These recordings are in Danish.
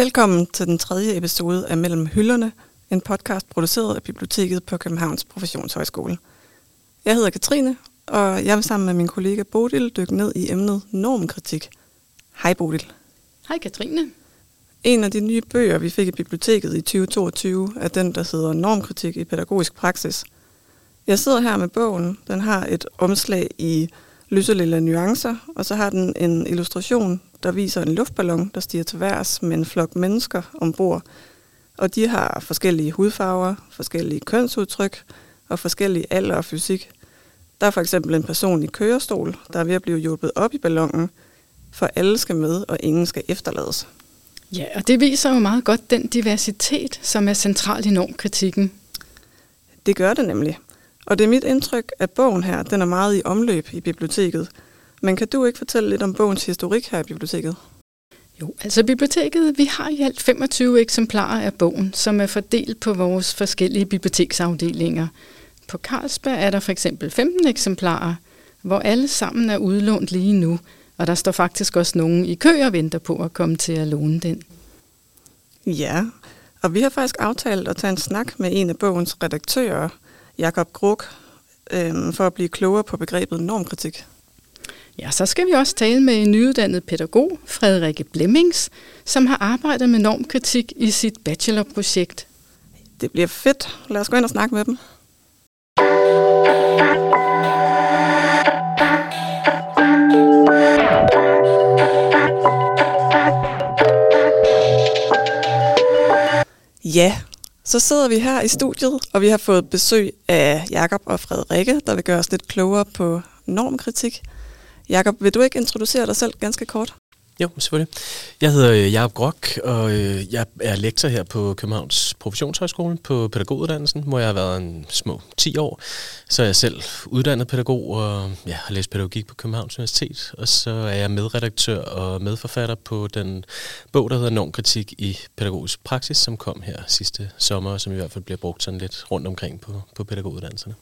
Velkommen til den tredje episode af Mellem Hylderne, en podcast produceret af Biblioteket på Københavns Professionshøjskole. Jeg hedder Katrine, og jeg vil sammen med min kollega Bodil dykke ned i emnet normkritik. Hej Bodil. Hej Katrine. En af de nye bøger, vi fik i biblioteket i 2022, er den, der hedder Normkritik i pædagogisk praksis. Jeg sidder her med bogen. Den har et omslag i lyselille nuancer, og så har den en illustration, der viser en luftballon, der stiger til værs med en flok mennesker ombord. Og de har forskellige hudfarver, forskellige kønsudtryk og forskellige alder og fysik. Der er for eksempel en person i kørestol, der er ved at blive hjulpet op i ballonen, for alle skal med, og ingen skal efterlades. Ja, og det viser jo meget godt den diversitet, som er central i normkritikken. Det gør det nemlig. Og det er mit indtryk, at bogen her den er meget i omløb i biblioteket. Men kan du ikke fortælle lidt om bogens historik her i biblioteket? Jo, altså biblioteket, vi har i alt 25 eksemplarer af bogen, som er fordelt på vores forskellige biblioteksafdelinger. På Carlsberg er der for eksempel 15 eksemplarer, hvor alle sammen er udlånt lige nu, og der står faktisk også nogen i kø og venter på at komme til at låne den. Ja, og vi har faktisk aftalt at tage en snak med en af bogens redaktører, Jakob Gruk, øh, for at blive klogere på begrebet normkritik. Ja, så skal vi også tale med en nyuddannet pædagog, Frederikke Blemmings, som har arbejdet med normkritik i sit bachelorprojekt. Det bliver fedt. Lad os gå ind og snakke med dem. Ja, så sidder vi her i studiet, og vi har fået besøg af Jakob og Frederikke, der vil gøre os lidt klogere på normkritik. Jakob, vil du ikke introducere dig selv ganske kort? Jo, selvfølgelig. Jeg hedder øh, Jacob Grok, og øh, jeg er lektor her på Københavns Professionshøjskole på pædagoguddannelsen, hvor jeg har været en små 10 år. Så er jeg selv uddannet pædagog og ja, har læst pædagogik på Københavns Universitet. Og så er jeg medredaktør og medforfatter på den bog, der hedder Normkritik i pædagogisk praksis, som kom her sidste sommer, og som i hvert fald bliver brugt sådan lidt rundt omkring på, på pædagoguddannelserne.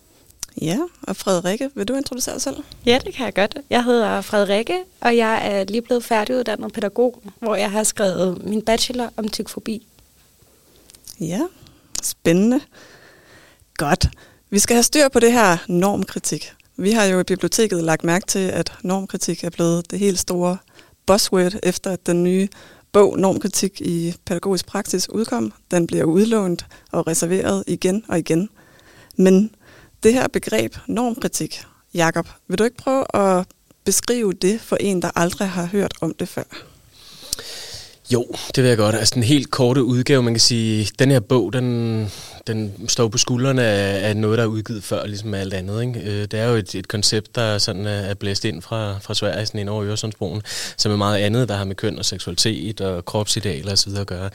Ja, og Frederikke, vil du introducere dig selv? Ja, det kan jeg godt. Jeg hedder Frederikke, og jeg er lige blevet færdiguddannet pædagog, hvor jeg har skrevet min bachelor om tykfobi. Ja, spændende. Godt. Vi skal have styr på det her normkritik. Vi har jo i biblioteket lagt mærke til, at normkritik er blevet det helt store buzzword, efter at den nye bog Normkritik i pædagogisk praksis udkom. Den bliver udlånt og reserveret igen og igen. Men det her begreb normkritik, Jakob, vil du ikke prøve at beskrive det for en, der aldrig har hørt om det før? Jo, det vil jeg godt. Altså den helt korte udgave, man kan sige, den her bog, den, den står på skuldrene af, af noget, der er udgivet før, ligesom alt andet. Ikke? Øh, det er jo et, et koncept, der sådan er blæst ind fra, fra Sverige, sådan ind over Øresundsbroen, som er meget andet, der har med køn og seksualitet og kropsidealer osv. at gøre.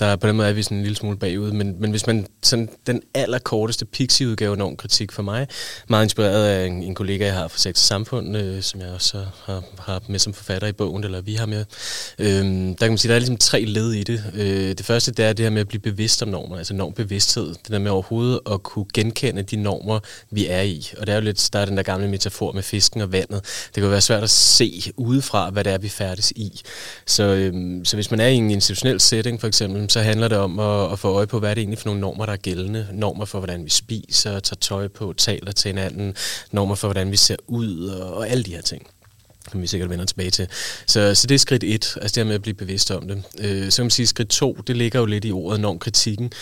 Der, på den måde er vi sådan en lille smule bagud, men, men hvis man sådan den allerkorteste pixie-udgave enorm kritik for mig, meget inspireret af en, en kollega, jeg har fra Sex og Samfund, øh, som jeg også har, har med som forfatter i bogen, eller vi har med. Øh, der kan man sige, der er ligesom tre led i det. Øh, det første, det er det her med at blive bevidst om normer, altså normbevidsthed det der med overhovedet at kunne genkende de normer, vi er i. Og det er jo lidt, der er den der gamle metafor med fisken og vandet. Det kan være svært at se udefra, hvad det er, vi færdes i. Så, øhm, så hvis man er i en institutionel setting for eksempel, så handler det om at, at få øje på, hvad er det egentlig for nogle normer, der er gældende. Normer for, hvordan vi spiser, tager tøj på, taler til hinanden. Normer for, hvordan vi ser ud og, og alle de her ting som vi sikkert vender tilbage til. Så, så det er skridt et, altså det her med at blive bevidst om det. Øh, så kan man sige, at skridt to, det ligger jo lidt i ordet norm kritikken.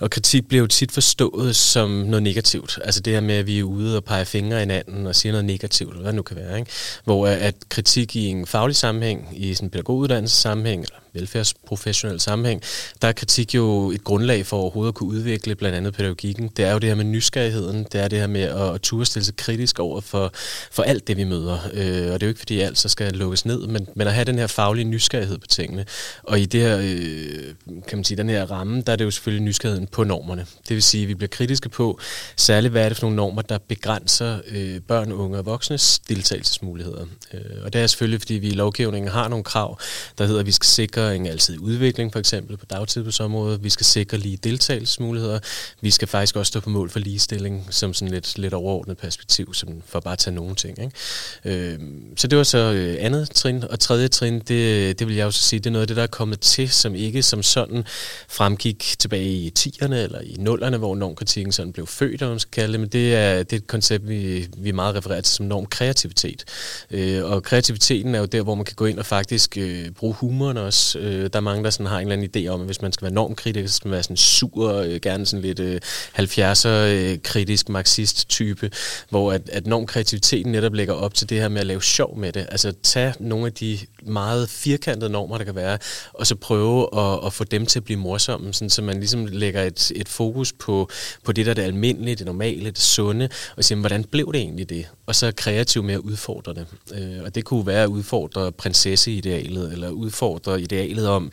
Og kritik bliver jo tit forstået som noget negativt. Altså det her med, at vi er ude og peger fingre i hinanden og siger noget negativt, eller hvad det nu kan være. Ikke? Hvor at kritik i en faglig sammenhæng, i sådan en pædagoguddannelsessammenhæng, eller velfærdsprofessionel sammenhæng, der er kritik jo et grundlag for overhovedet at kunne udvikle blandt andet pædagogikken. Det er jo det her med nysgerrigheden, det er det her med at, at turde stille sig kritisk over for, for alt det, vi møder. Øh, og det er jo ikke fordi alt så skal lukkes ned, men, men at have den her faglige nysgerrighed på tingene. Og i det her, øh, kan man sige, den her ramme, der er det jo selvfølgelig nysgerrigheden på normerne. Det vil sige, at vi bliver kritiske på, særligt hvad er det for nogle normer, der begrænser øh, børn, unge og voksnes deltagelsesmuligheder. Øh, og det er selvfølgelig, fordi vi i lovgivningen har nogle krav, der hedder, at vi skal sikre sikre en altid udvikling, for eksempel på dagtilbudsområdet. Vi skal sikre lige deltagelsesmuligheder. Vi skal faktisk også stå på mål for ligestilling, som sådan lidt, lidt overordnet perspektiv, som for bare at tage nogle ting. Ikke? Øh, så det var så øh, andet trin. Og tredje trin, det, det vil jeg også sige, det er noget af det, der er kommet til, som ikke som sådan fremgik tilbage i 10'erne eller i 0'erne, hvor normkritikken sådan blev født, om man skal kalde det, men det er, det er et koncept, vi, vi meget refererer til som normkreativitet. Øh, og kreativiteten er jo der, hvor man kan gå ind og faktisk øh, bruge humoren også. Øh, der er mange, der sådan har en eller anden idé om, at hvis man skal være normkritisk, så skal man være sådan sur, øh, gerne sådan lidt øh, 70'er øh, kritisk marxist-type, hvor at, at normkreativiteten netop lægger op til det her med at lave sjov med det. Altså tage nogle af de meget firkantede normer, der kan være, og så prøve at, at få dem til at blive morsomme, sådan, så man ligesom lægger et, et fokus på, på det, der er det almindelige, det normale, det sunde, og siger, hvordan blev det egentlig det? Og så kreativt med at udfordre det. Øh, og det kunne være at udfordre prinsesseidealet, eller udfordre idealet om,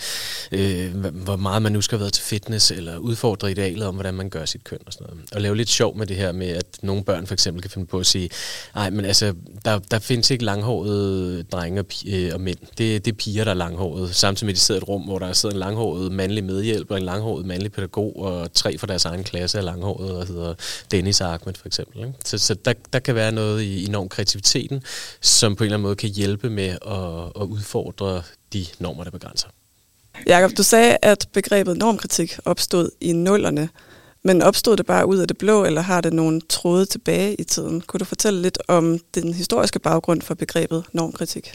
øh, hvor meget man nu skal have været til fitness, eller udfordre idealet om, hvordan man gør sit køn og sådan noget. Og lave lidt sjov med det her med, at nogle børn for eksempel kan finde på at sige, nej, men altså, der, der findes ikke langhårede drenge og, øh, og mænd. Det, det er piger, der er langhårede. Samtidig med, at de sidder i et rum, hvor der sidder en langhåret mandlig medhjælper, en langhåret mandlig pædagog, og tre fra deres egen klasse er langhårede, og hedder Dennis og Ahmed for eksempel. Ikke? Så, så der, der kan være noget i enorm kreativiteten, som på en eller anden måde kan hjælpe med at, at udfordre de normer, der begrænser. Jakob, du sagde, at begrebet normkritik opstod i nullerne. Men opstod det bare ud af det blå, eller har det nogle tråde tilbage i tiden? Kunne du fortælle lidt om den historiske baggrund for begrebet normkritik?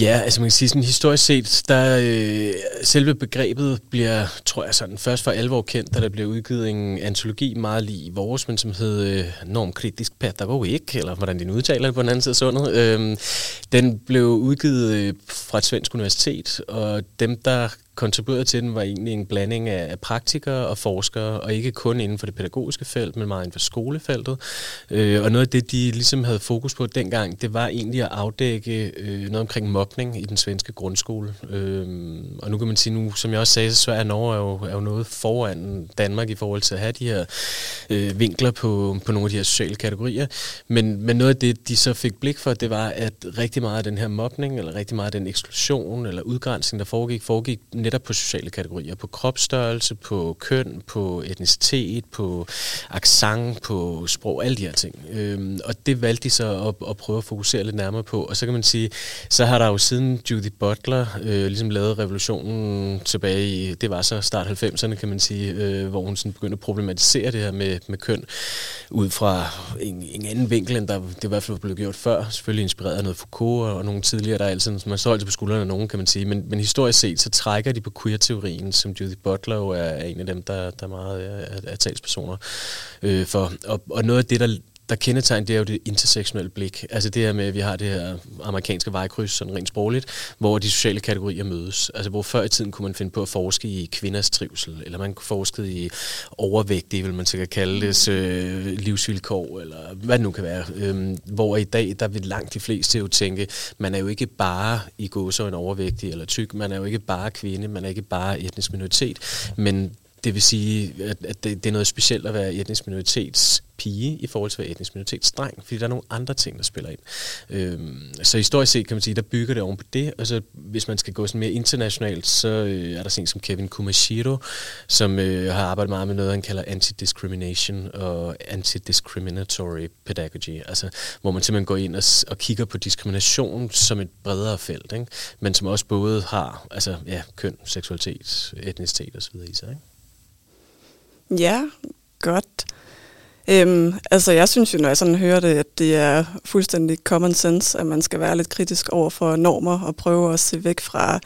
Ja, altså man kan sige sådan historisk set, der øh, selve begrebet bliver, tror jeg sådan, først for alvor kendt, da der blev udgivet en antologi meget lige vores, men som hed øh, Normkritisk Pædagogik, eller hvordan de udtaler det på den anden side af sundet. Øh, den blev udgivet øh, fra et svensk universitet, og dem, der kontribuerede til den, var egentlig en blanding af praktikere og forskere, og ikke kun inden for det pædagogiske felt, men meget inden for skolefeltet. Øh, og noget af det, de ligesom havde fokus på dengang, det var egentlig at afdække øh, noget omkring mobning i den svenske grundskole. Øh, og nu kan man sige, nu, som jeg også sagde, så er Norge er jo, er jo noget foran Danmark i forhold til at have de her øh, vinkler på, på nogle af de her sociale kategorier. Men, men noget af det, de så fik blik for, det var, at rigtig meget af den her mobning, eller rigtig meget af den eksklusion eller udgrænsning, der foregik, foregik netop på sociale kategorier, på kropsstørrelse, på køn, på etnicitet, på accent, på sprog, alle de her ting. Øhm, og det valgte de så at, at prøve at fokusere lidt nærmere på. Og så kan man sige, så har der jo siden Judy Butler øh, ligesom lavet revolutionen tilbage i, det var så start 90'erne, kan man sige, øh, hvor hun sådan begyndte at problematisere det her med, med køn, ud fra en, en anden vinkel, end der det i hvert fald blev gjort før. Selvfølgelig inspireret af noget Foucault og nogle tidligere, der er altid, man står altid på skuldrene af nogen, kan man sige. Men, men historisk set, så trækker de på queer-teorien, som Judith Butler jo er, er en af dem, der, der meget er, er talspersoner øh, for. Og, og noget af det, der, der kendetegner, det er jo det intersektionelle blik. Altså det her med, at vi har det her amerikanske vejkryds, sådan rent sprogligt, hvor de sociale kategorier mødes. Altså hvor før i tiden kunne man finde på at forske i kvinders trivsel, eller man kunne forske i overvægtige, vil man sikkert kalde det, øh, livsvilkår, eller hvad det nu kan være. Øhm, hvor i dag, der vil langt de fleste jo tænke, man er jo ikke bare i gåsøjne en overvægtig eller tyk, man er jo ikke bare kvinde, man er ikke bare etnisk minoritet, men det vil sige, at, at det, det er noget specielt at være etnisk minoritets pige i forhold til at være etnisk minoritetsdreng, fordi der er nogle andre ting, der spiller ind. Øhm, så historisk set kan man sige, der bygger det oven på det, og så hvis man skal gå sådan mere internationalt, så øh, er der sådan som Kevin Kumashiro, som øh, har arbejdet meget med noget, han kalder anti-discrimination og anti-discriminatory pedagogy, altså hvor man simpelthen går ind og, og kigger på diskrimination som et bredere felt, ikke? men som også både har altså, ja, køn, seksualitet, etnicitet osv. i sig. Ikke? Ja, godt. Øhm, altså jeg synes jo, når jeg sådan hører det, at det er fuldstændig common sense, at man skal være lidt kritisk over for normer og prøve at se væk fra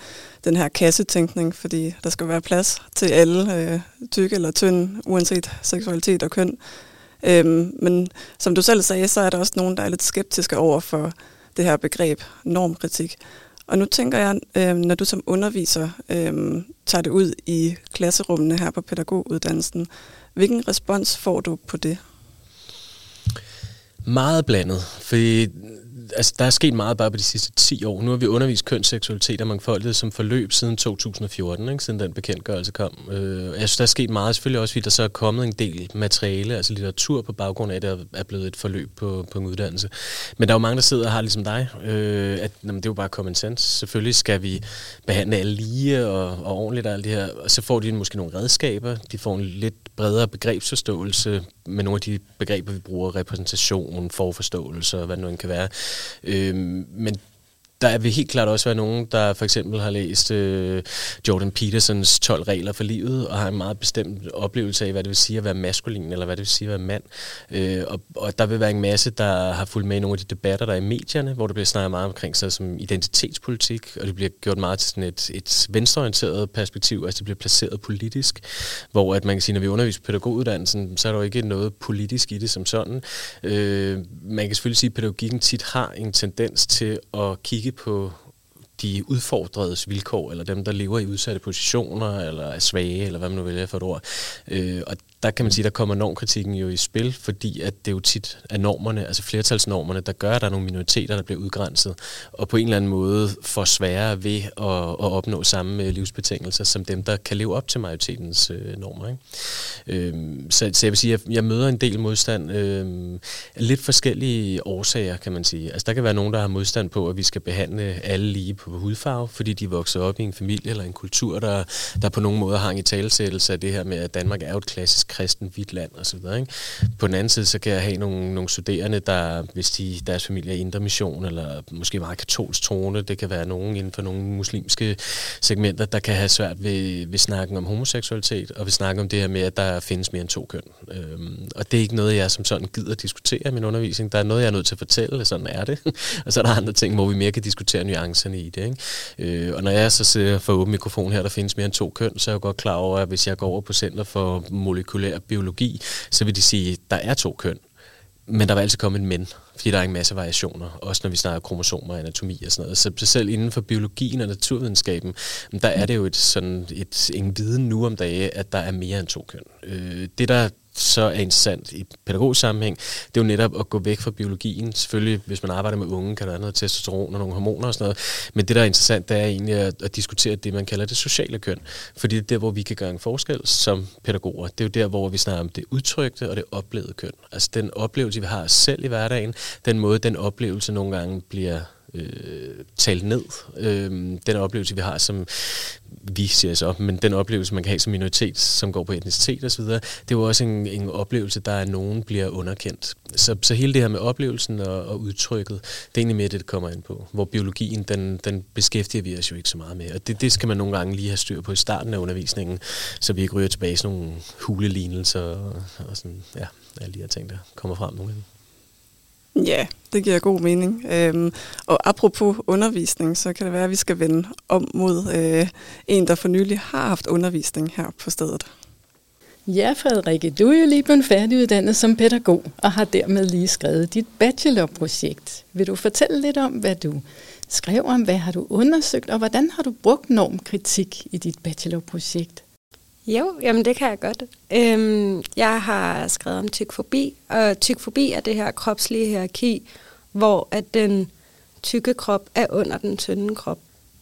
den her kassetænkning, fordi der skal være plads til alle, øh, tykke eller tynd, uanset seksualitet og køn. Øhm, men som du selv sagde, så er der også nogen, der er lidt skeptiske over for det her begreb normkritik. Og nu tænker jeg, øh, når du som underviser øh, tager det ud i klasserummene her på pædagoguddannelsen, hvilken respons får du på det? Meget blandet, for altså, der er sket meget bare på de sidste 10 år. Nu har vi undervist kønsseksualitet og mangfoldighed som forløb siden 2014, ikke? siden den bekendtgørelse kom. Øh, jeg synes, der er sket meget, selvfølgelig også, fordi der så er kommet en del materiale, altså litteratur på baggrund af, at det er blevet et forløb på, på en uddannelse. Men der er jo mange, der sidder og har ligesom dig, øh, at jamen, det er jo bare common sense. Selvfølgelig skal vi behandle alle lige og, og ordentligt og alt det her, og så får de måske nogle redskaber, de får en lidt bredere begrebsforståelse med nogle af de begreber, vi bruger, repræsentation, forforståelse og hvad det nu end kan være. Øh, men der vil helt klart også være nogen, der for eksempel har læst øh, Jordan Petersons 12 regler for livet, og har en meget bestemt oplevelse af, hvad det vil sige at være maskulin, eller hvad det vil sige at være mand. Øh, og, og der vil være en masse, der har fulgt med i nogle af de debatter, der er i medierne, hvor der bliver snakket meget omkring sig som identitetspolitik, og det bliver gjort meget til sådan et, et venstreorienteret perspektiv, altså det bliver placeret politisk, hvor at man kan sige, når vi underviser pædagoguddannelsen, så er der jo ikke noget politisk i det som sådan. Øh, man kan selvfølgelig sige, at pædagogikken tit har en tendens til at kigge på de udfordredes vilkår, eller dem, der lever i udsatte positioner, eller er svage, eller hvad man nu vælger for et ord. Øh, og der kan man sige, der kommer normkritikken jo i spil, fordi at det jo tit er normerne, altså flertalsnormerne, der gør, at der er nogle minoriteter, der bliver udgrænset, og på en eller anden måde får sværere ved at, at opnå samme øh, livsbetingelser, som dem, der kan leve op til majoritetens øh, normer. Ikke? Øh, så, så jeg vil sige, at jeg, jeg møder en del modstand øh, lidt forskellige årsager, kan man sige. Altså der kan være nogen, der har modstand på, at vi skal behandle alle lige på hudfarve, fordi de vokser op i en familie eller en kultur, der, der på nogen måde har i talesættelse af det her med, at Danmark er jo et klassisk kristen hvidt land osv. Ikke? På den anden side, så kan jeg have nogle, nogle studerende, der, hvis de, deres familie er indre mission, eller måske meget katolsk troende, det kan være nogen inden for nogle muslimske segmenter, der kan have svært ved, ved snakken om homoseksualitet, og ved snakken om det her med, at der findes mere end to køn. Øhm, og det er ikke noget, jeg som sådan gider at diskutere i min undervisning. Der er noget, jeg er nødt til at fortælle, sådan er det. og så er der andre ting, hvor vi mere kan diskutere nuancerne i det. Ikke? Øh, og når jeg så ser for åben mikrofon her, der findes mere end to køn, så er jeg godt klar over, at hvis jeg går over på Center for Molekylær molekylær biologi, så vil de sige, at der er to køn. Men der vil altid komme en men, fordi der er en masse variationer, også når vi snakker kromosomer og anatomi og sådan noget. Så, så selv inden for biologien og naturvidenskaben, der er det jo et, sådan et, en viden nu om dage, at der er mere end to køn. Øh, det, der så er interessant i pædagogisk sammenhæng, det er jo netop at gå væk fra biologien. Selvfølgelig, hvis man arbejder med unge, kan der være noget testosteron og nogle hormoner og sådan noget. Men det, der er interessant, det er egentlig at, at diskutere det, man kalder det sociale køn. Fordi det er der, hvor vi kan gøre en forskel som pædagoger. Det er jo der, hvor vi snakker om det udtrykte og det oplevede køn. Altså den oplevelse, vi har selv i hverdagen, den måde, den oplevelse nogle gange bliver øh, talt ned. Øh, den oplevelse, vi har som, vi siger så, men den oplevelse, man kan have som minoritet, som går på etnicitet osv., det er jo også en, en oplevelse, der er nogen bliver underkendt. Så, så hele det her med oplevelsen og, og udtrykket, det er egentlig mere det, det kommer ind på. Hvor biologien, den, den beskæftiger vi os jo ikke så meget med. Og det, det skal man nogle gange lige have styr på i starten af undervisningen, så vi ikke ryger tilbage i sådan nogle hulelignelser og, og sådan, ja, alle de her ting, der kommer frem nogle gange. Ja, det giver god mening. Øhm, og apropos undervisning, så kan det være, at vi skal vende om mod øh, en, der for nylig har haft undervisning her på stedet. Ja, Frederikke, du er jo lige blevet færdiguddannet som pædagog og har dermed lige skrevet dit bachelorprojekt. Vil du fortælle lidt om, hvad du skrev om, hvad har du undersøgt, og hvordan har du brugt normkritik i dit bachelorprojekt? Jo, jamen det kan jeg godt. Øhm, jeg har skrevet om tykfobi, og tykfobi er det her kropslige hierarki, hvor at den tykke krop er under den tynde krop.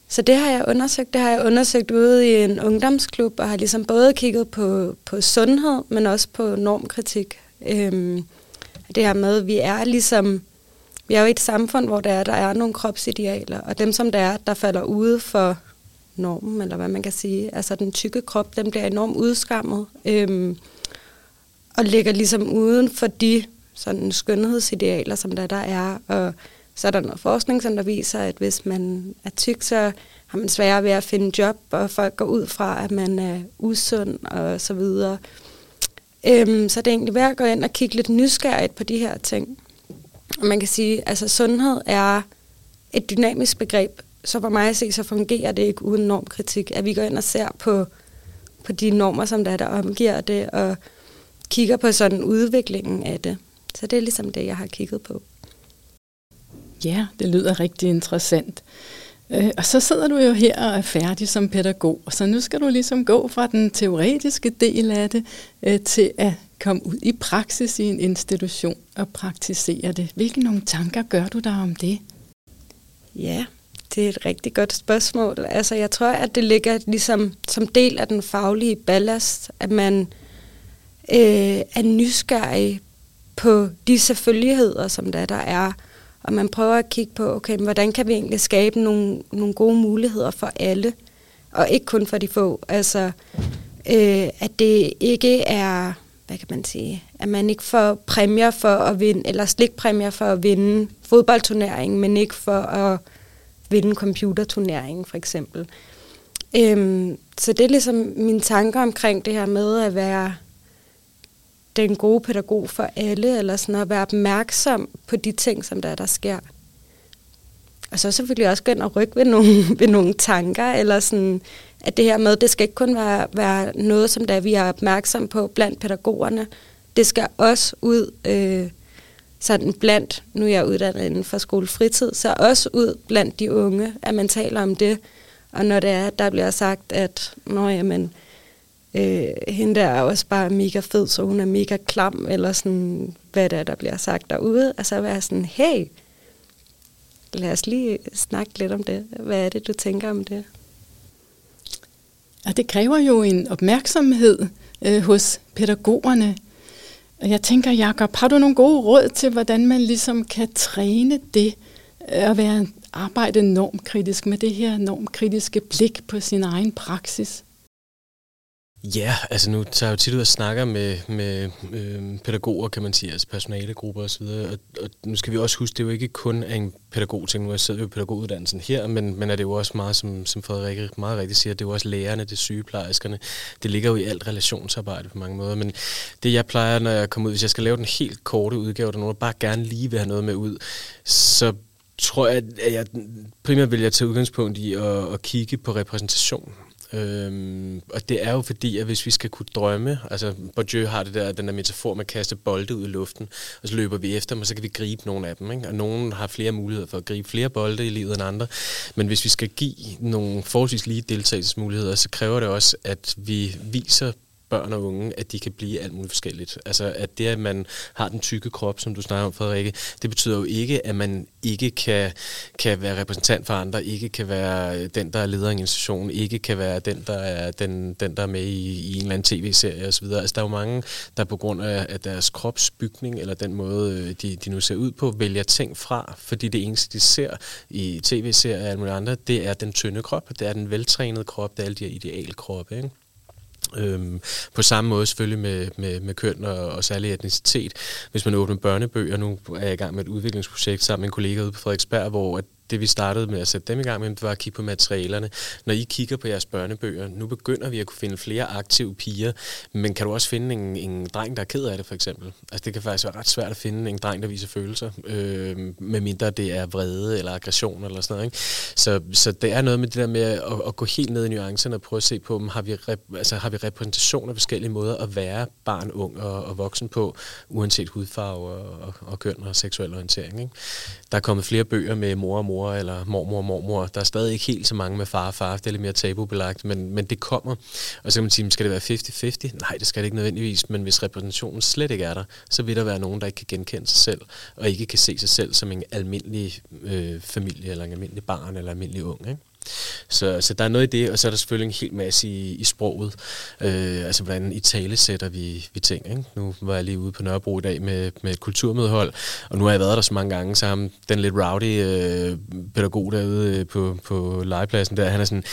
Så det har jeg undersøgt. Det har jeg undersøgt ude i en ungdomsklub, og har ligesom både kigget på, på sundhed, men også på normkritik. Øhm, det her med, at vi er ligesom, vi er jo i et samfund, hvor der er, der er nogle kropsidealer, og dem som der er, der falder ude for normen, eller hvad man kan sige. Altså den tykke krop, den bliver enormt udskammet, øhm, og ligger ligesom uden for de sådan skønhedsidealer, som der, der er. Og så er der noget forskning, som der viser, at hvis man er tyk, så har man sværere ved at finde job, og folk går ud fra, at man er usund og så videre. Øhm, så det er egentlig værd at gå ind og kigge lidt nysgerrigt på de her ting. Og man kan sige, at altså, sundhed er et dynamisk begreb, så for mig at se, så fungerer det ikke uden normkritik, at vi går ind og ser på, på de normer, som der, der omgiver det, og kigger på sådan udviklingen af det. Så det er ligesom det, jeg har kigget på. Ja, det lyder rigtig interessant. Øh, og så sidder du jo her og er færdig som pædagog, så nu skal du ligesom gå fra den teoretiske del af det øh, til at komme ud i praksis i en institution og praktisere det. Hvilke nogle tanker gør du der om det? Ja, det er et rigtig godt spørgsmål. Altså, jeg tror, at det ligger ligesom som del af den faglige ballast, at man øh, er nysgerrig på de selvfølgeligheder, som der, der er, og man prøver at kigge på, okay, hvordan kan vi egentlig skabe nogle, nogle gode muligheder for alle, og ikke kun for de få. Altså, øh, at det ikke er, hvad kan man sige, at man ikke får præmier for at vinde, eller slikpræmier for at vinde fodboldturneringen, men ikke for at vinde computerturneringen, for eksempel. Øhm, så det er ligesom mine tanker omkring det her med at være den gode pædagog for alle, eller sådan at være opmærksom på de ting, som der, der sker. Og så selvfølgelig også gå ind og rykke ved nogle, ved nogle tanker, eller sådan, at det her med, det skal ikke kun være, være noget, som der vi er opmærksom på blandt pædagogerne. Det skal også ud øh, sådan blandt, nu er jeg uddannet inden for skolefritid, så også ud blandt de unge, at man taler om det. Og når det er, der bliver sagt, at nå, jamen, øh, hende der er også bare mega fed, så hun er mega klam, eller sådan, hvad det er, der bliver sagt derude. Og så være sådan, hey, lad os lige snakke lidt om det. Hvad er det, du tænker om det? Og det kræver jo en opmærksomhed øh, hos pædagogerne. Og jeg tænker, Jacob, har du nogle gode råd til, hvordan man ligesom kan træne det at være arbejde normkritisk med det her normkritiske blik på sin egen praksis? Ja, altså nu tager jeg jo tit ud og snakker med, med øh, pædagoger, kan man sige, altså personalegrupper osv., og, og nu skal vi også huske, det er jo ikke kun en pædagogting, nu jeg sidder jo i pædagoguddannelsen her, men, men er det jo også meget, som, som Frederik meget rigtigt siger, det er jo også lærerne, det er sygeplejerskerne, det ligger jo i alt relationsarbejde på mange måder, men det jeg plejer, når jeg kommer ud, hvis jeg skal lave den helt korte udgave, der nogen bare gerne lige vil have noget med ud, så tror jeg, at jeg primært vil jeg tage udgangspunkt i at, at kigge på repræsentation. Øhm, og det er jo fordi, at hvis vi skal kunne drømme, altså Bourdieu har det der, den der metafor med at kaste bolde ud i luften, og så løber vi efter dem, og så kan vi gribe nogle af dem. Ikke? Og nogen har flere muligheder for at gribe flere bolde i livet end andre. Men hvis vi skal give nogle forholdsvis lige deltagelsesmuligheder, så kræver det også, at vi viser børn og unge, at de kan blive alt muligt forskelligt. Altså at det, at man har den tykke krop, som du snakker om, Frederikke, det betyder jo ikke, at man ikke kan, kan være repræsentant for andre, ikke kan være den, der er leder af en institution, ikke kan være den, der er, den, den, der er med i, i en eller anden tv-serie osv. Altså der er jo mange, der på grund af, af deres kropsbygning, eller den måde, øh, de, de nu ser ud på, vælger ting fra, fordi det eneste, de ser i tv-serier og alt muligt andet, det er den tynde krop, det er den veltrænede krop, det er alle de her idealkroppe, ikke? Øhm, på samme måde selvfølgelig med, med, med køn og, og særlig etnicitet. Hvis man åbner børnebøger, nu er jeg i gang med et udviklingsprojekt sammen med en kollega ude på Frederiksberg, hvor at det vi startede med at sætte dem i gang med, var at kigge på materialerne. Når I kigger på jeres børnebøger, nu begynder vi at kunne finde flere aktive piger, men kan du også finde en, en dreng, der er ked af det, for eksempel? Altså det kan faktisk være ret svært at finde en dreng, der viser følelser, øh, medmindre det er vrede eller aggression eller sådan noget. Ikke? Så, så det er noget med det der med at, at gå helt ned i nuancerne og prøve at se på, om har vi, rep, altså, har vi repræsentation af forskellige måder at være barn, ung og, og voksen på, uanset hudfarve og, og, og køn og seksuel orientering. Ikke? Der er kommet flere bøger med mor og mor, eller mormor og mormor. Der er stadig ikke helt så mange med far og far, det er lidt mere tabubelagt, men, men det kommer. Og så kan man sige, skal det være 50-50? Nej, det skal det ikke nødvendigvis, men hvis repræsentationen slet ikke er der, så vil der være nogen, der ikke kan genkende sig selv, og ikke kan se sig selv som en almindelig øh, familie, eller en almindelig barn, eller en almindelig ung. Ikke? Så, så der er noget i det, og så er der selvfølgelig en hel masse i, i sproget. Øh, altså, hvordan i tale sætter vi, vi ting. Ikke? Nu var jeg lige ude på Nørrebro i dag med, med et kulturmødehold, og nu har jeg været der så mange gange, så ham, den lidt rowdy øh, pædagog derude øh, på, på legepladsen der, han er sådan,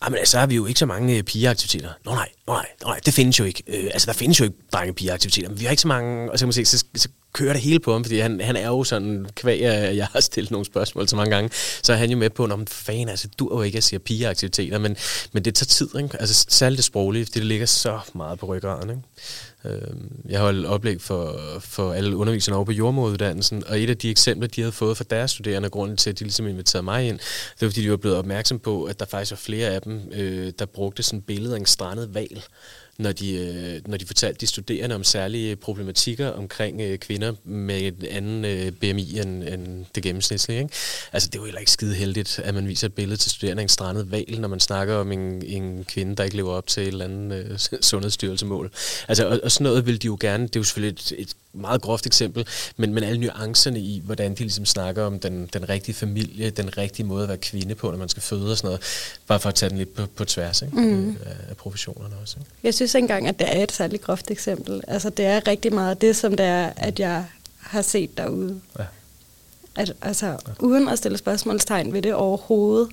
Ah, Jamen, altså, så har vi jo ikke så mange øh, pigeaktiviteter. Nå nej, nå nej, nå nej, det findes jo ikke. Øh, altså, der findes jo ikke drenge pigeaktiviteter, men vi har ikke så mange, og så kan man se, så, så kører det hele på ham, fordi han, han er jo sådan kvæg, at jeg har stillet nogle spørgsmål så mange gange, så er han jo med på, om fan, altså du er jo ikke at sige pigeaktiviteter, men, men det tager tid, ikke? altså særligt det sproglige, fordi det ligger så meget på ryggraden. Ikke? Øhm, jeg har holdt oplæg for, for alle underviserne over på jordmoduddannelsen, og et af de eksempler, de havde fået fra deres studerende, grunden til, at de ligesom inviterede mig ind, det var, fordi de var blevet opmærksom på, at der faktisk var flere af dem, øh, der brugte sådan billeder af en strandet val, når de, øh, når de fortalte de studerende om særlige problematikker omkring øh, kvinder med et anden øh, BMI end, end det gennemsnitlige. Ikke? Altså, det er jo heller ikke skide heldigt, at man viser et billede til studerende af en strandet val, når man snakker om en, en kvinde, der ikke lever op til et eller andet øh, sundhedsstyrelsemål. Altså, og, og sådan noget vil de jo gerne, det er jo selvfølgelig et, et meget groft eksempel, men, men alle nuancerne i, hvordan de ligesom snakker om den, den rigtige familie, den rigtige måde at være kvinde på, når man skal føde og sådan noget, bare for at tage den lidt på, på tværs ikke? Mm. Af, af professionerne også. Ikke? Jeg synes ikke engang, at det er et særligt groft eksempel. Altså, det er rigtig meget det, som det er, at jeg har set derude. Ja. At, altså, ja. uden at stille spørgsmålstegn ved det overhovedet.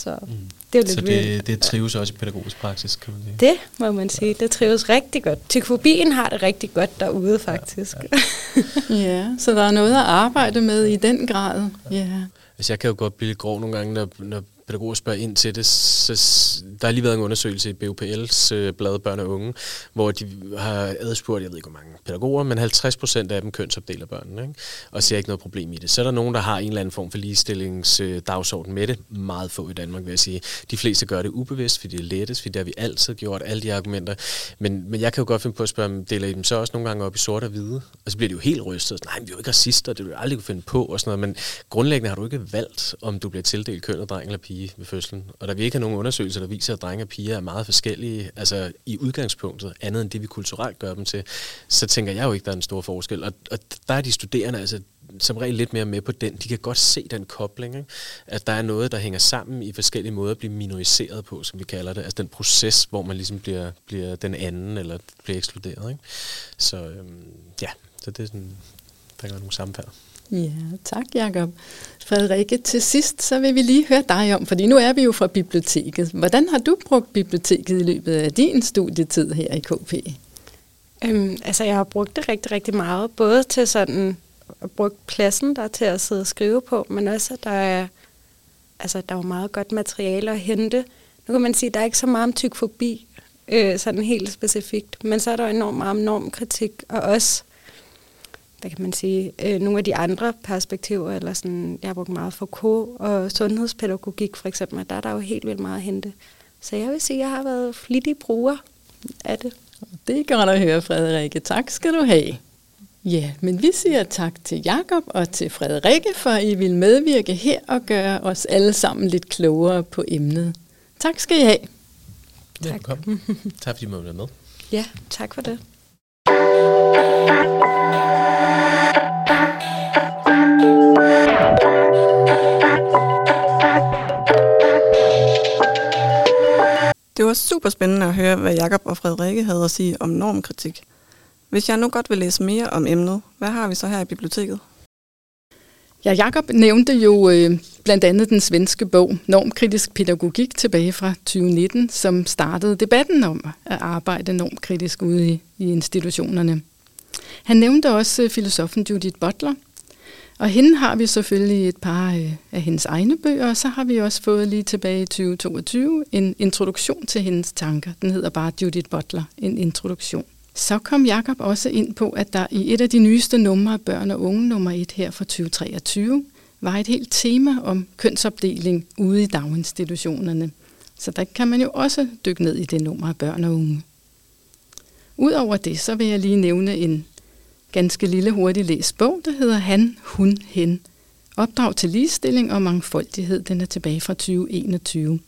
Så mm. det er jo lidt Så det, det trives også i pædagogisk praksis, kan man sige? Det må man sige. Det trives rigtig godt. Tykfobien har det rigtig godt derude, faktisk. Ja, ja. ja, så der er noget at arbejde med i den grad. Ja. Altså, jeg kan jo godt blive lidt grov nogle gange, når, når pædagoger spørger ind til det, så der har lige været en undersøgelse i BUPL's øh, blad Børn og Unge, hvor de har adspurgt, jeg ved ikke hvor mange pædagoger, men 50 procent af dem kønsopdeler børnene, ikke? og ser ikke noget problem i det. Så er der nogen, der har en eller anden form for ligestillingsdagsorden øh, med det. Meget få i Danmark, vil jeg sige. De fleste gør det ubevidst, fordi det er lettest, fordi det har vi altid gjort, alle de argumenter. Men, men jeg kan jo godt finde på at spørge, om deler I dem så også nogle gange op i sort og hvide? Og så bliver det jo helt rystet. Nej, men vi er jo ikke racister, det vil aldrig kunne finde på, og sådan noget. Men grundlæggende har du ikke valgt, om du bliver tildelt køn dreng eller pige pige ved fødslen. Og der vi ikke har nogen undersøgelser, der viser, at drenge og piger er meget forskellige, altså i udgangspunktet, andet end det, vi kulturelt gør dem til, så tænker jeg jo ikke, der er en stor forskel. Og, og der er de studerende altså som regel lidt mere med på den. De kan godt se den kobling, ikke? at der er noget, der hænger sammen i forskellige måder at blive minoriseret på, som vi kalder det. Altså den proces, hvor man ligesom bliver, bliver den anden, eller bliver ekskluderet. Ikke? Så øhm, ja, så det er sådan, der kan nogle sammenfald. Ja, tak Jacob. Frederikke, til sidst så vil vi lige høre dig om, fordi nu er vi jo fra biblioteket. Hvordan har du brugt biblioteket i løbet af din studietid her i KP? Øhm, altså jeg har brugt det rigtig, rigtig meget, både til sådan at bruge pladsen der til at sidde og skrive på, men også at der er, altså, der er meget godt materiale at hente. Nu kan man sige, at der er ikke så meget om tykfobi, øh, sådan helt specifikt, men så er der enormt meget om normkritik, og også hvad kan man sige, øh, nogle af de andre perspektiver, eller sådan, jeg har brugt meget for K og sundhedspædagogik for eksempel, der er der jo helt vildt meget at hente. Så jeg vil sige, at jeg har været flittig bruger af det. Det er godt at høre, Frederikke. Tak skal du have. Ja, men vi siger tak til Jakob og til Frederikke, for at I vil medvirke her og gøre os alle sammen lidt klogere på emnet. Tak skal I have. Tak. Velkommen. tak fordi I måtte være med. Ja, tak for det. Det var super spændende at høre, hvad Jakob og Frederikke havde at sige om normkritik. Hvis jeg nu godt vil læse mere om emnet, hvad har vi så her i biblioteket? Ja, Jakob nævnte jo øh, blandt andet den svenske bog Normkritisk pædagogik tilbage fra 2019, som startede debatten om at arbejde normkritisk ude i, i institutionerne. Han nævnte også øh, filosofen Judith Butler, og hende har vi selvfølgelig et par øh, af hendes egne bøger, og så har vi også fået lige tilbage i 2022 en introduktion til hendes tanker. Den hedder bare Judith Butler, en introduktion. Så kom Jakob også ind på, at der i et af de nyeste numre af Børn og Unge, nummer 1 her fra 2023, var et helt tema om kønsopdeling ude i daginstitutionerne. Så der kan man jo også dykke ned i det nummer af Børn og Unge. Udover det, så vil jeg lige nævne en ganske lille hurtig læst bog, der hedder Han, Hun, Hen. Opdrag til ligestilling og mangfoldighed, den er tilbage fra 2021.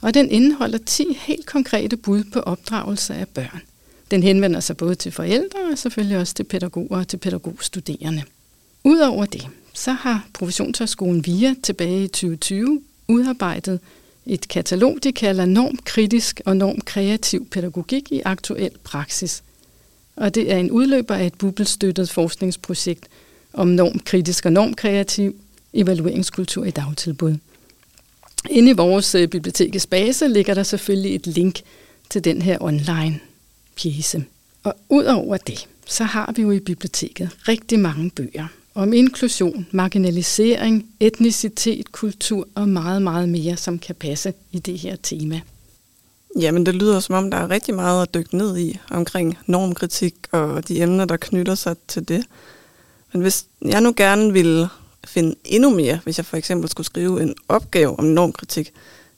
Og den indeholder 10 helt konkrete bud på opdragelse af børn. Den henvender sig både til forældre og selvfølgelig også til pædagoger og til pædagogstuderende. Udover det, så har Professionshøjskolen VIA tilbage i 2020 udarbejdet et katalog, de kalder normkritisk og normkreativ pædagogik i aktuel praksis. Og det er en udløber af et bubbelstøttet forskningsprojekt om normkritisk og normkreativ evalueringskultur i dagtilbud. Inde i vores øh, bibliotekets base ligger der selvfølgelig et link til den her online pjæse. Og udover det, så har vi jo i biblioteket rigtig mange bøger om inklusion, marginalisering, etnicitet, kultur og meget, meget mere, som kan passe i det her tema. Jamen, det lyder som om, der er rigtig meget at dykke ned i omkring normkritik og de emner, der knytter sig til det. Men hvis jeg nu gerne ville finde endnu mere, hvis jeg for eksempel skulle skrive en opgave om normkritik,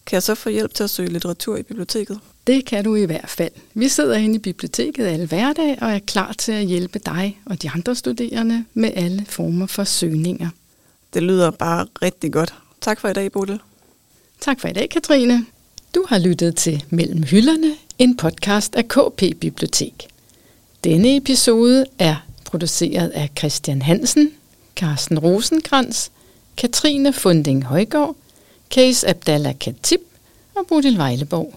kan jeg så få hjælp til at søge litteratur i biblioteket? Det kan du i hvert fald. Vi sidder inde i biblioteket alle hverdag og er klar til at hjælpe dig og de andre studerende med alle former for søgninger. Det lyder bare rigtig godt. Tak for i dag, Bodil. Tak for i dag, Katrine. Du har lyttet til Mellem Hylderne, en podcast af KP Bibliotek. Denne episode er produceret af Christian Hansen, Carsten Rosenkrantz, Katrine Funding Højgaard, Case Abdallah Katib og Bodil Vejleborg.